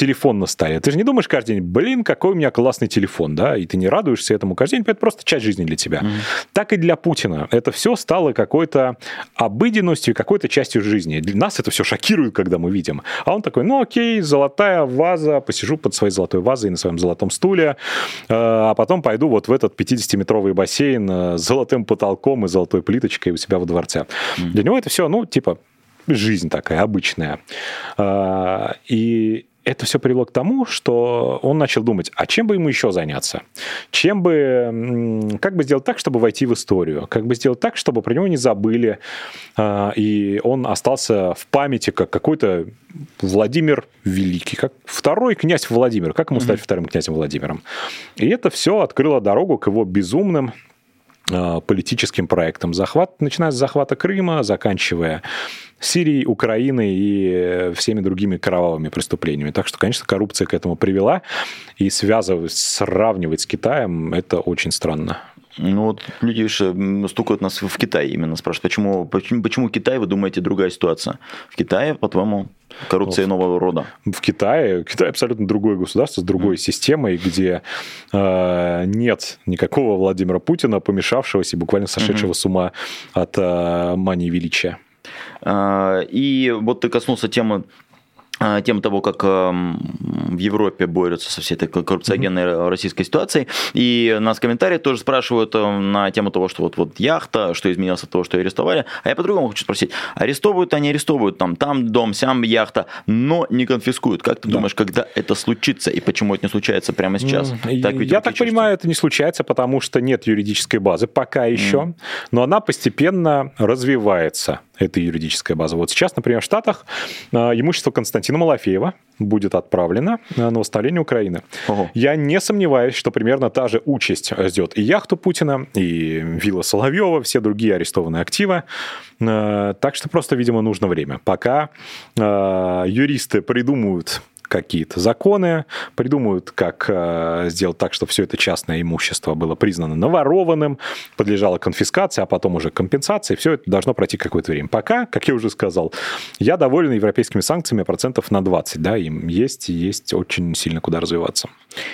телефон на столе. Ты же не думаешь каждый день, блин, какой у меня классный телефон, да, и ты не радуешься этому каждый день, это просто часть жизни для тебя. Mm-hmm. Так и для Путина. Это все стало какой-то обыденностью, какой-то частью жизни. Для нас это все шокирует, когда мы видим. А он такой, ну окей, золотая ваза, посижу под своей золотой вазой на своем золотом стуле, э, а потом пойду вот в этот 50-метровый бассейн э, с золотым потолком и золотой плиточкой у себя во дворце. Mm-hmm. Для него это все, ну, типа, жизнь такая обычная. Э, и это все привело к тому, что он начал думать, а чем бы ему еще заняться? Чем бы, как бы сделать так, чтобы войти в историю? Как бы сделать так, чтобы про него не забыли, а, и он остался в памяти как какой-то Владимир Великий, как второй князь Владимир. Как ему стать mm-hmm. вторым князем Владимиром? И это все открыло дорогу к его безумным а, политическим проектам. Захват, начиная с захвата Крыма, заканчивая Сирией, Украиной и э, всеми другими кровавыми преступлениями. Так что, конечно, коррупция к этому привела, и связывать, сравнивать с Китаем, это очень странно.
Ну вот люди же стукают нас в Китай именно спрашивают, почему, почему, почему Китай, вы думаете, другая ситуация? В Китае, по-твоему, коррупция вот. нового рода?
В Китае, Китай абсолютно другое государство с другой mm. системой, где э, нет никакого Владимира Путина, помешавшегося и буквально сошедшего mm-hmm. с ума от э, мании величия.
А, и вот ты коснулся темы а, тем того, как эм, в Европе борются со всей этой коррупциогенной mm-hmm. российской ситуацией. И нас в комментариях тоже спрашивают эм, на тему того, что вот, вот яхта, что изменилось от того, что ее арестовали. А я по-другому хочу спросить. Арестовывают они арестовывают, там, там дом, сям яхта, но не конфискуют. Как ты да. думаешь, когда это случится и почему это не случается прямо сейчас?
Mm-hmm. Так, я так понимаю, это не случается, потому что нет юридической базы пока еще, mm-hmm. но она постепенно развивается эта юридическая база. Вот сейчас, например, в Штатах а, имущество Константина Малафеева будет отправлено на восстановление Украины. Ого. Я не сомневаюсь, что примерно та же участь ждет и яхту Путина, и вилла Соловьева, все другие арестованные активы. А, так что просто, видимо, нужно время. Пока а, юристы придумают какие-то законы, придумают, как э, сделать так, чтобы все это частное имущество было признано наворованным, подлежало конфискации, а потом уже компенсации. Все это должно пройти какое-то время. Пока, как я уже сказал, я доволен европейскими санкциями процентов на 20. Да, им есть, есть очень сильно куда развиваться.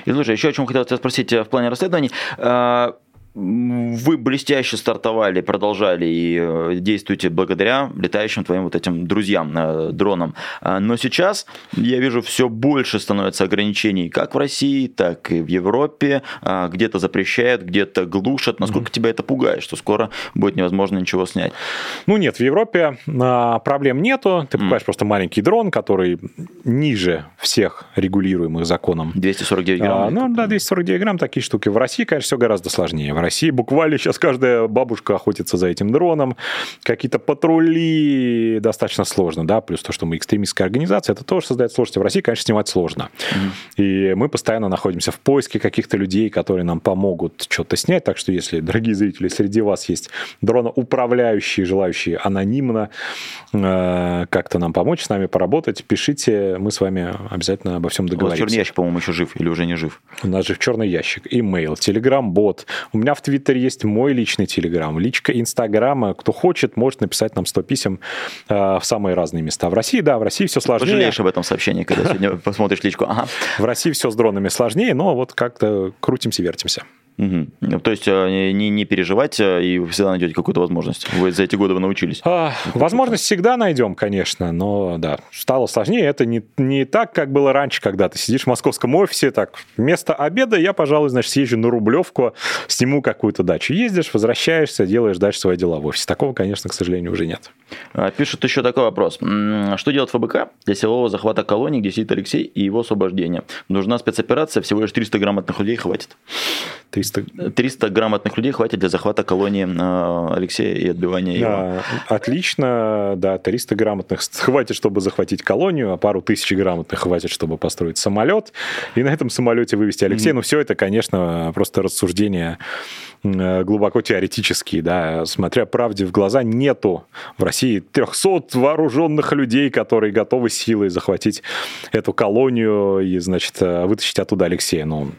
И слушай, еще о чем хотел тебя спросить э, в плане расследований э, вы блестяще стартовали, продолжали и э, действуете благодаря летающим твоим вот этим друзьям, э, дронам. А, но сейчас я вижу все больше становится ограничений как в России, так и в Европе. А, где-то запрещают, где-то глушат. Насколько mm-hmm. тебя это пугает, что скоро будет невозможно ничего снять?
Ну нет, в Европе а, проблем нету. Ты покупаешь mm. просто маленький дрон, который ниже всех регулируемых законом.
249 грамм?
А, ну да, 249 грамм, такие штуки. В России, конечно, все гораздо сложнее. В России буквально сейчас каждая бабушка охотится за этим дроном. Какие-то патрули достаточно сложно, да, плюс то, что мы экстремистская организация, это тоже создает сложности. В России, конечно, снимать сложно. Mm-hmm. И мы постоянно находимся в поиске каких-то людей, которые нам помогут что-то снять. Так что, если, дорогие зрители, среди вас есть дроноуправляющие, желающие анонимно э, как-то нам помочь, с нами поработать, пишите, мы с вами обязательно обо всем договоримся. У вас
черный ящик, по-моему, еще жив или уже не жив?
У нас же в черный ящик, имейл, телеграм-бот. У меня в Твиттере есть мой личный Телеграм, личка Инстаграма. Кто хочет, может написать нам 100 писем э, в самые разные места. В России, да, в России все сложнее.
Пожалеешь об этом сообщении, когда сегодня посмотришь личку. Ага.
В России все с дронами сложнее, но вот как-то крутимся-вертимся.
Угу. То есть э, не, не переживать, э, и вы всегда найдете какую-то возможность. Вы за эти годы вы научились. А,
возможность всегда найдем, конечно, но да, стало сложнее. Это не, не так, как было раньше, когда ты сидишь в московском офисе, так, вместо обеда я, пожалуй, значит, съезжу на Рублевку, сниму какую-то дачу. Ездишь, возвращаешься, делаешь дальше свои дела в офисе. Такого, конечно, к сожалению, уже нет.
А, пишут еще такой вопрос. Что делать ФБК для силового захвата колонии, где сидит Алексей и его освобождение? Нужна спецоперация, всего лишь 300 грамотных людей хватит. 300... 300 грамотных людей хватит для захвата колонии э, Алексея и отбивания его.
Да, отлично, да, 300 грамотных хватит, чтобы захватить колонию, а пару тысяч грамотных хватит, чтобы построить самолет, и на этом самолете вывести Алексея. Mm-hmm. Ну, все это, конечно, просто рассуждения э, глубоко теоретические, да, смотря правде в глаза, нету в России 300 вооруженных людей, которые готовы силой захватить эту колонию и, значит, э, вытащить оттуда Алексея. Ну,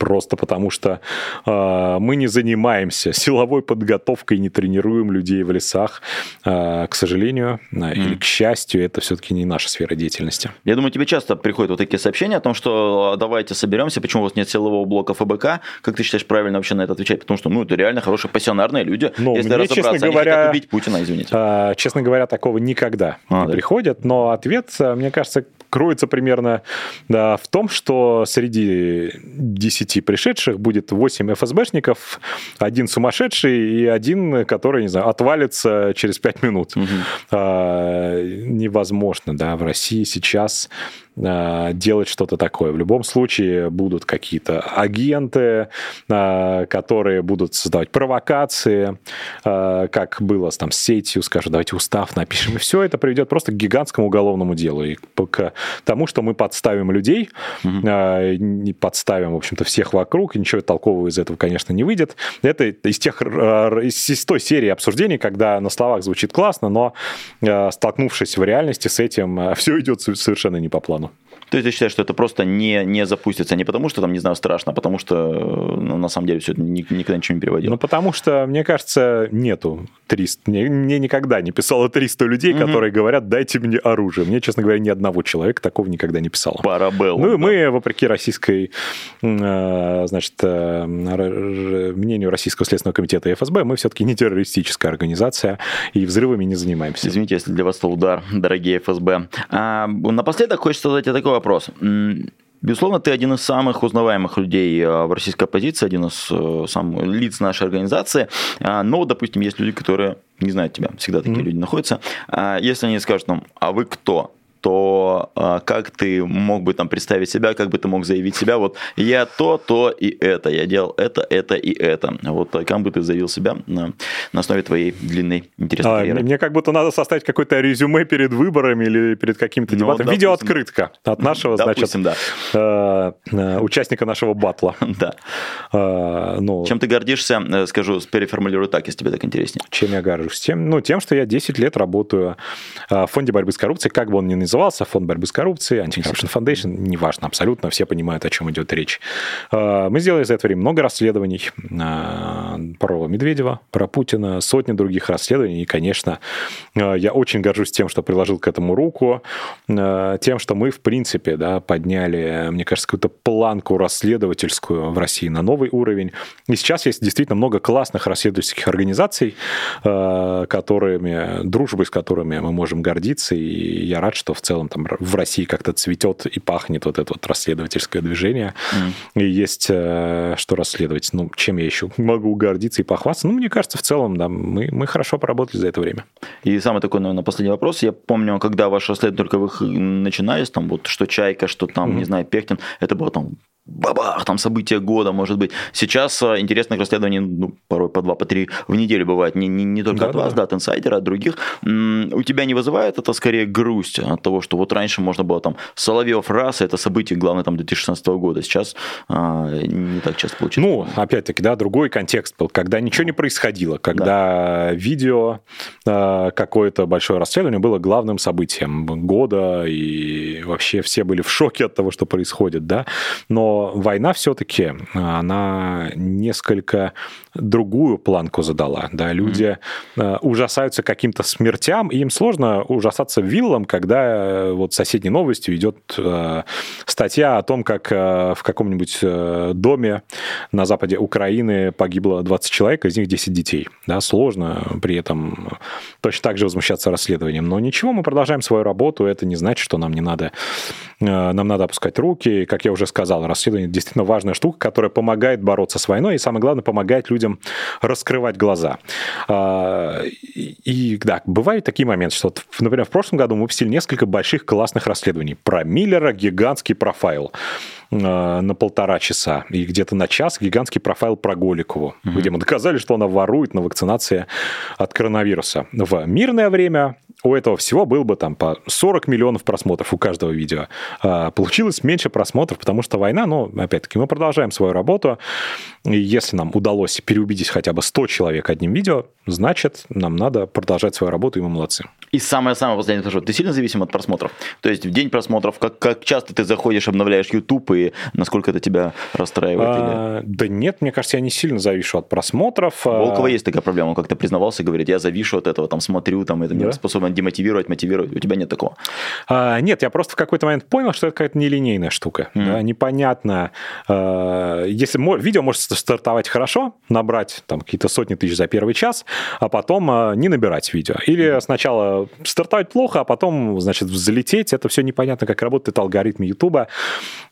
Просто потому что э, мы не занимаемся силовой подготовкой, не тренируем людей в лесах. Э, к сожалению, mm. или к счастью, это все-таки не наша сфера деятельности.
Я думаю, тебе часто приходят вот такие сообщения о том, что давайте соберемся, почему у вас нет силового блока ФБК. Как ты считаешь правильно вообще на это отвечать? Потому что ну, это реально хорошие пассионарные люди.
Ну,
Если
мне,
разобраться,
честно говоря,
убить Путина, извините.
Э, честно говоря, такого никогда а, не да? приходит. Но ответ, мне кажется, кроется примерно да, в том, что среди 10 пришедших будет 8 ФСБшников, один сумасшедший и один, который, не знаю, отвалится через 5 минут. Угу. А, невозможно, да, в России сейчас делать что-то такое. В любом случае будут какие-то агенты, э, которые будут создавать провокации, э, как было там, с сетью, скажут, давайте устав напишем. И все это приведет просто к гигантскому уголовному делу и к тому, что мы подставим людей, угу. подставим, в общем-то, всех вокруг, и ничего толкового из этого, конечно, не выйдет. Это из, тех, из той серии обсуждений, когда на словах звучит классно, но столкнувшись в реальности с этим, все идет совершенно не по плану.
То есть ты считаешь, что это просто не, не запустится не потому, что там, не знаю, страшно, а потому что ну, на самом деле все это никогда ничего не переводило?
Ну, потому что, мне кажется, нету 300. Мне, мне никогда не писало 300 людей, угу. которые говорят, дайте мне оружие. Мне, честно говоря, ни одного человека такого никогда не писало.
Парабелл.
Ну, да. мы, вопреки российской, э, значит, э, мнению Российского следственного комитета и ФСБ, мы все-таки не террористическая организация и взрывами не занимаемся.
Извините, если для вас это удар, дорогие ФСБ. А, напоследок хочется задать такой вопрос. Безусловно, ты один из самых узнаваемых людей а, в российской оппозиции, один из э, самых лиц нашей организации. А, но, допустим, есть люди, которые не знают тебя. Всегда такие mm-hmm. люди находятся. А, если они скажут нам, а вы кто? То а, как ты мог бы там представить себя, как бы ты мог заявить себя, вот я то, то и это, я делал это, это и это. Вот а как бы ты заявил себя на, на основе твоей длинной интересной а, карьеры?
Мне как будто надо составить какое-то резюме перед выборами или перед каким-то ну, дебатом. Видеооткрытка от нашего, допустим, значит, да. э, участника нашего батла.
Да. Э, ну, Чем ты гордишься, э, скажу, переформулирую так, если тебе так интереснее.
Чем я горжусь? Тем, ну, тем, что я 10 лет работаю в фонде борьбы с коррупцией, как бы он ни назывался, фонд борьбы с коррупцией, Anti-Corruption Foundation, неважно абсолютно, все понимают, о чем идет речь. А, мы сделали за это время много расследований а, про Медведева, про Путина, сотни других расследований, и, конечно, а, я очень горжусь тем, что приложил к этому руку, тем, что мы, в принципе, да, подняли, мне кажется, какую-то планку расследовательскую в России на новый уровень. И сейчас есть действительно много классных расследовательских организаций, которыми, дружбой с которыми мы можем гордиться, и я рад, что в целом там в России как-то цветет и пахнет вот это вот расследовательское движение. Mm. И есть э, что расследовать. Ну, чем я еще могу гордиться и похвастаться? Ну, мне кажется, в целом, да, мы, мы хорошо поработали за это время.
И самый такой, наверное, последний вопрос. Я помню, когда ваши расследования только вы начинались, там вот что Чайка, что там, mm-hmm. не знаю, Пехтин, это было там бабах, там события года, может быть. Сейчас а, интересных расследований, ну, порой по два, по три в неделю бывает, не, не, не только да, от вас, да, от инсайдера, от других. У тебя не вызывает это скорее грусть от того, что вот раньше можно было там Соловьев раз, это событие, главное, там 2016 года, сейчас а, не так часто получается.
Ну, опять-таки, да, другой контекст был, когда ничего не происходило, когда да. видео, а, какое-то большое расследование было главным событием года, и вообще все были в шоке от того, что происходит, да, но война все-таки, она несколько другую планку задала. Да? Люди mm-hmm. ужасаются каким-то смертям, и им сложно ужасаться виллам, когда э, вот соседней новостью идет э, статья о том, как в каком-нибудь доме на западе Украины погибло 20 человек, из них 10 детей. Да? Сложно при этом точно так же возмущаться расследованием. Но ничего, мы продолжаем свою работу, это не значит, что нам не надо, нам надо опускать руки. Как я уже сказал, расследование действительно важная штука, которая помогает бороться с войной и, самое главное, помогает людям раскрывать глаза. А, и, да, бывают такие моменты, что, например, в прошлом году мы выпустили несколько больших классных расследований. Про Миллера гигантский профайл а, на полтора часа и где-то на час гигантский профайл про Голикову, угу. где мы доказали, что она ворует на вакцинации от коронавируса. В мирное время у этого всего было бы там по 40 миллионов просмотров у каждого видео. А, получилось меньше просмотров, потому что война, ну, опять-таки, мы продолжаем свою работу. И если нам удалось переубедить хотя бы 100 человек одним видео, значит, нам надо продолжать свою работу, и мы молодцы.
И самое-самое последнее, что ты сильно зависим от просмотров? То есть в день просмотров, как, как часто ты заходишь, обновляешь YouTube, и насколько это тебя расстраивает? А,
или... Да нет, мне кажется, я не сильно завишу от просмотров.
У Волкова есть такая проблема, он как-то признавался, говорит, я завишу от этого, там смотрю, там это да? не способен демотивировать, мотивировать. У тебя нет такого?
А, нет, я просто в какой-то момент понял, что это какая-то нелинейная штука. Mm. Да, непонятно. А, если видео может стартовать хорошо, набрать там какие-то сотни тысяч за первый час, а потом а, не набирать видео. Или сначала стартовать плохо, а потом, значит, взлететь. Это все непонятно, как работает алгоритм YouTube.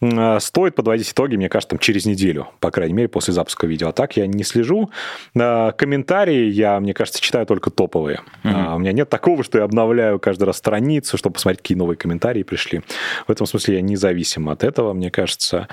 А, стоит подводить итоги, мне кажется, там, через неделю, по крайней мере, после запуска видео. А так я не слежу. Комментарии я, мне кажется, читаю только топовые. Mm-hmm. У меня нет такого, что я обновляю каждый раз страницу, чтобы посмотреть, какие новые комментарии пришли. В этом смысле я независим от этого, мне кажется.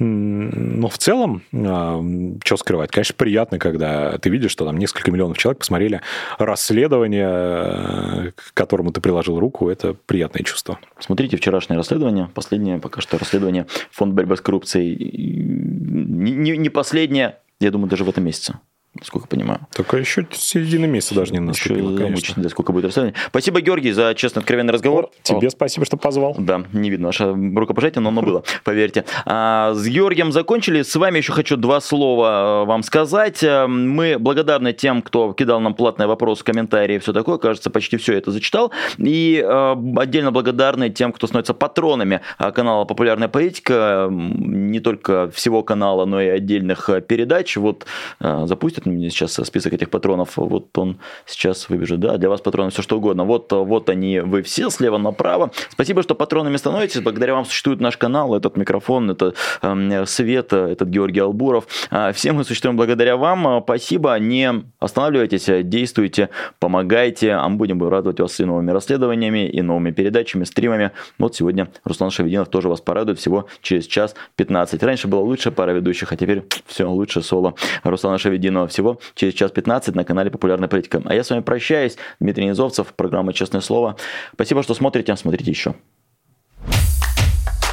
Но в целом, а, что скрывать, конечно, приятно, когда ты видишь, что там несколько миллионов человек посмотрели расследование, к которому ты приложил руку. Это приятное чувство.
Смотрите вчерашнее расследование, последнее пока что расследование Фонда борьбы с коррупцией. Не, не последнее, я думаю, даже в этом месяце насколько понимаю.
Только еще середина месяца даже не наступила, еще конечно.
Да, сколько будет расстояние. Спасибо, Георгий, за честный, откровенный разговор.
Тебе О. спасибо, что позвал.
Да, не видно ваше рукопожатие, но оно было, поверьте. А, с Георгием закончили. С вами еще хочу два слова э, вам сказать. Э, мы благодарны тем, кто кидал нам платные вопросы, комментарии все такое. Кажется, почти все это зачитал. И э, отдельно благодарны тем, кто становится патронами канала «Популярная политика». Не только всего канала, но и отдельных передач. Вот запустят мне сейчас список этих патронов, вот он сейчас выбежит, да, для вас патроны все что угодно. Вот, вот они, вы все слева направо. Спасибо, что патронами становитесь, благодаря вам существует наш канал, этот микрофон, это э, Света, этот Георгий Албуров. А, все мы существуем благодаря вам. Спасибо, не останавливайтесь, действуйте, помогайте, а мы будем радовать вас и новыми расследованиями, и новыми передачами, стримами. Вот сегодня Руслан Шавединов тоже вас порадует всего через час 15. Раньше было лучше пара ведущих, а теперь все лучше соло Руслана Шавединова всего через час 15 на канале Популярная политика. А я с вами прощаюсь. Дмитрий Низовцев, программа «Честное слово». Спасибо, что смотрите. Смотрите еще.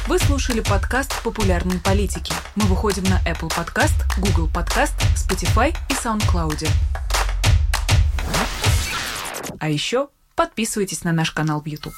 Вы слушали подкаст «Популярной политики». Мы выходим на Apple Podcast, Google Podcast, Spotify и SoundCloud. А еще подписывайтесь на наш канал в YouTube.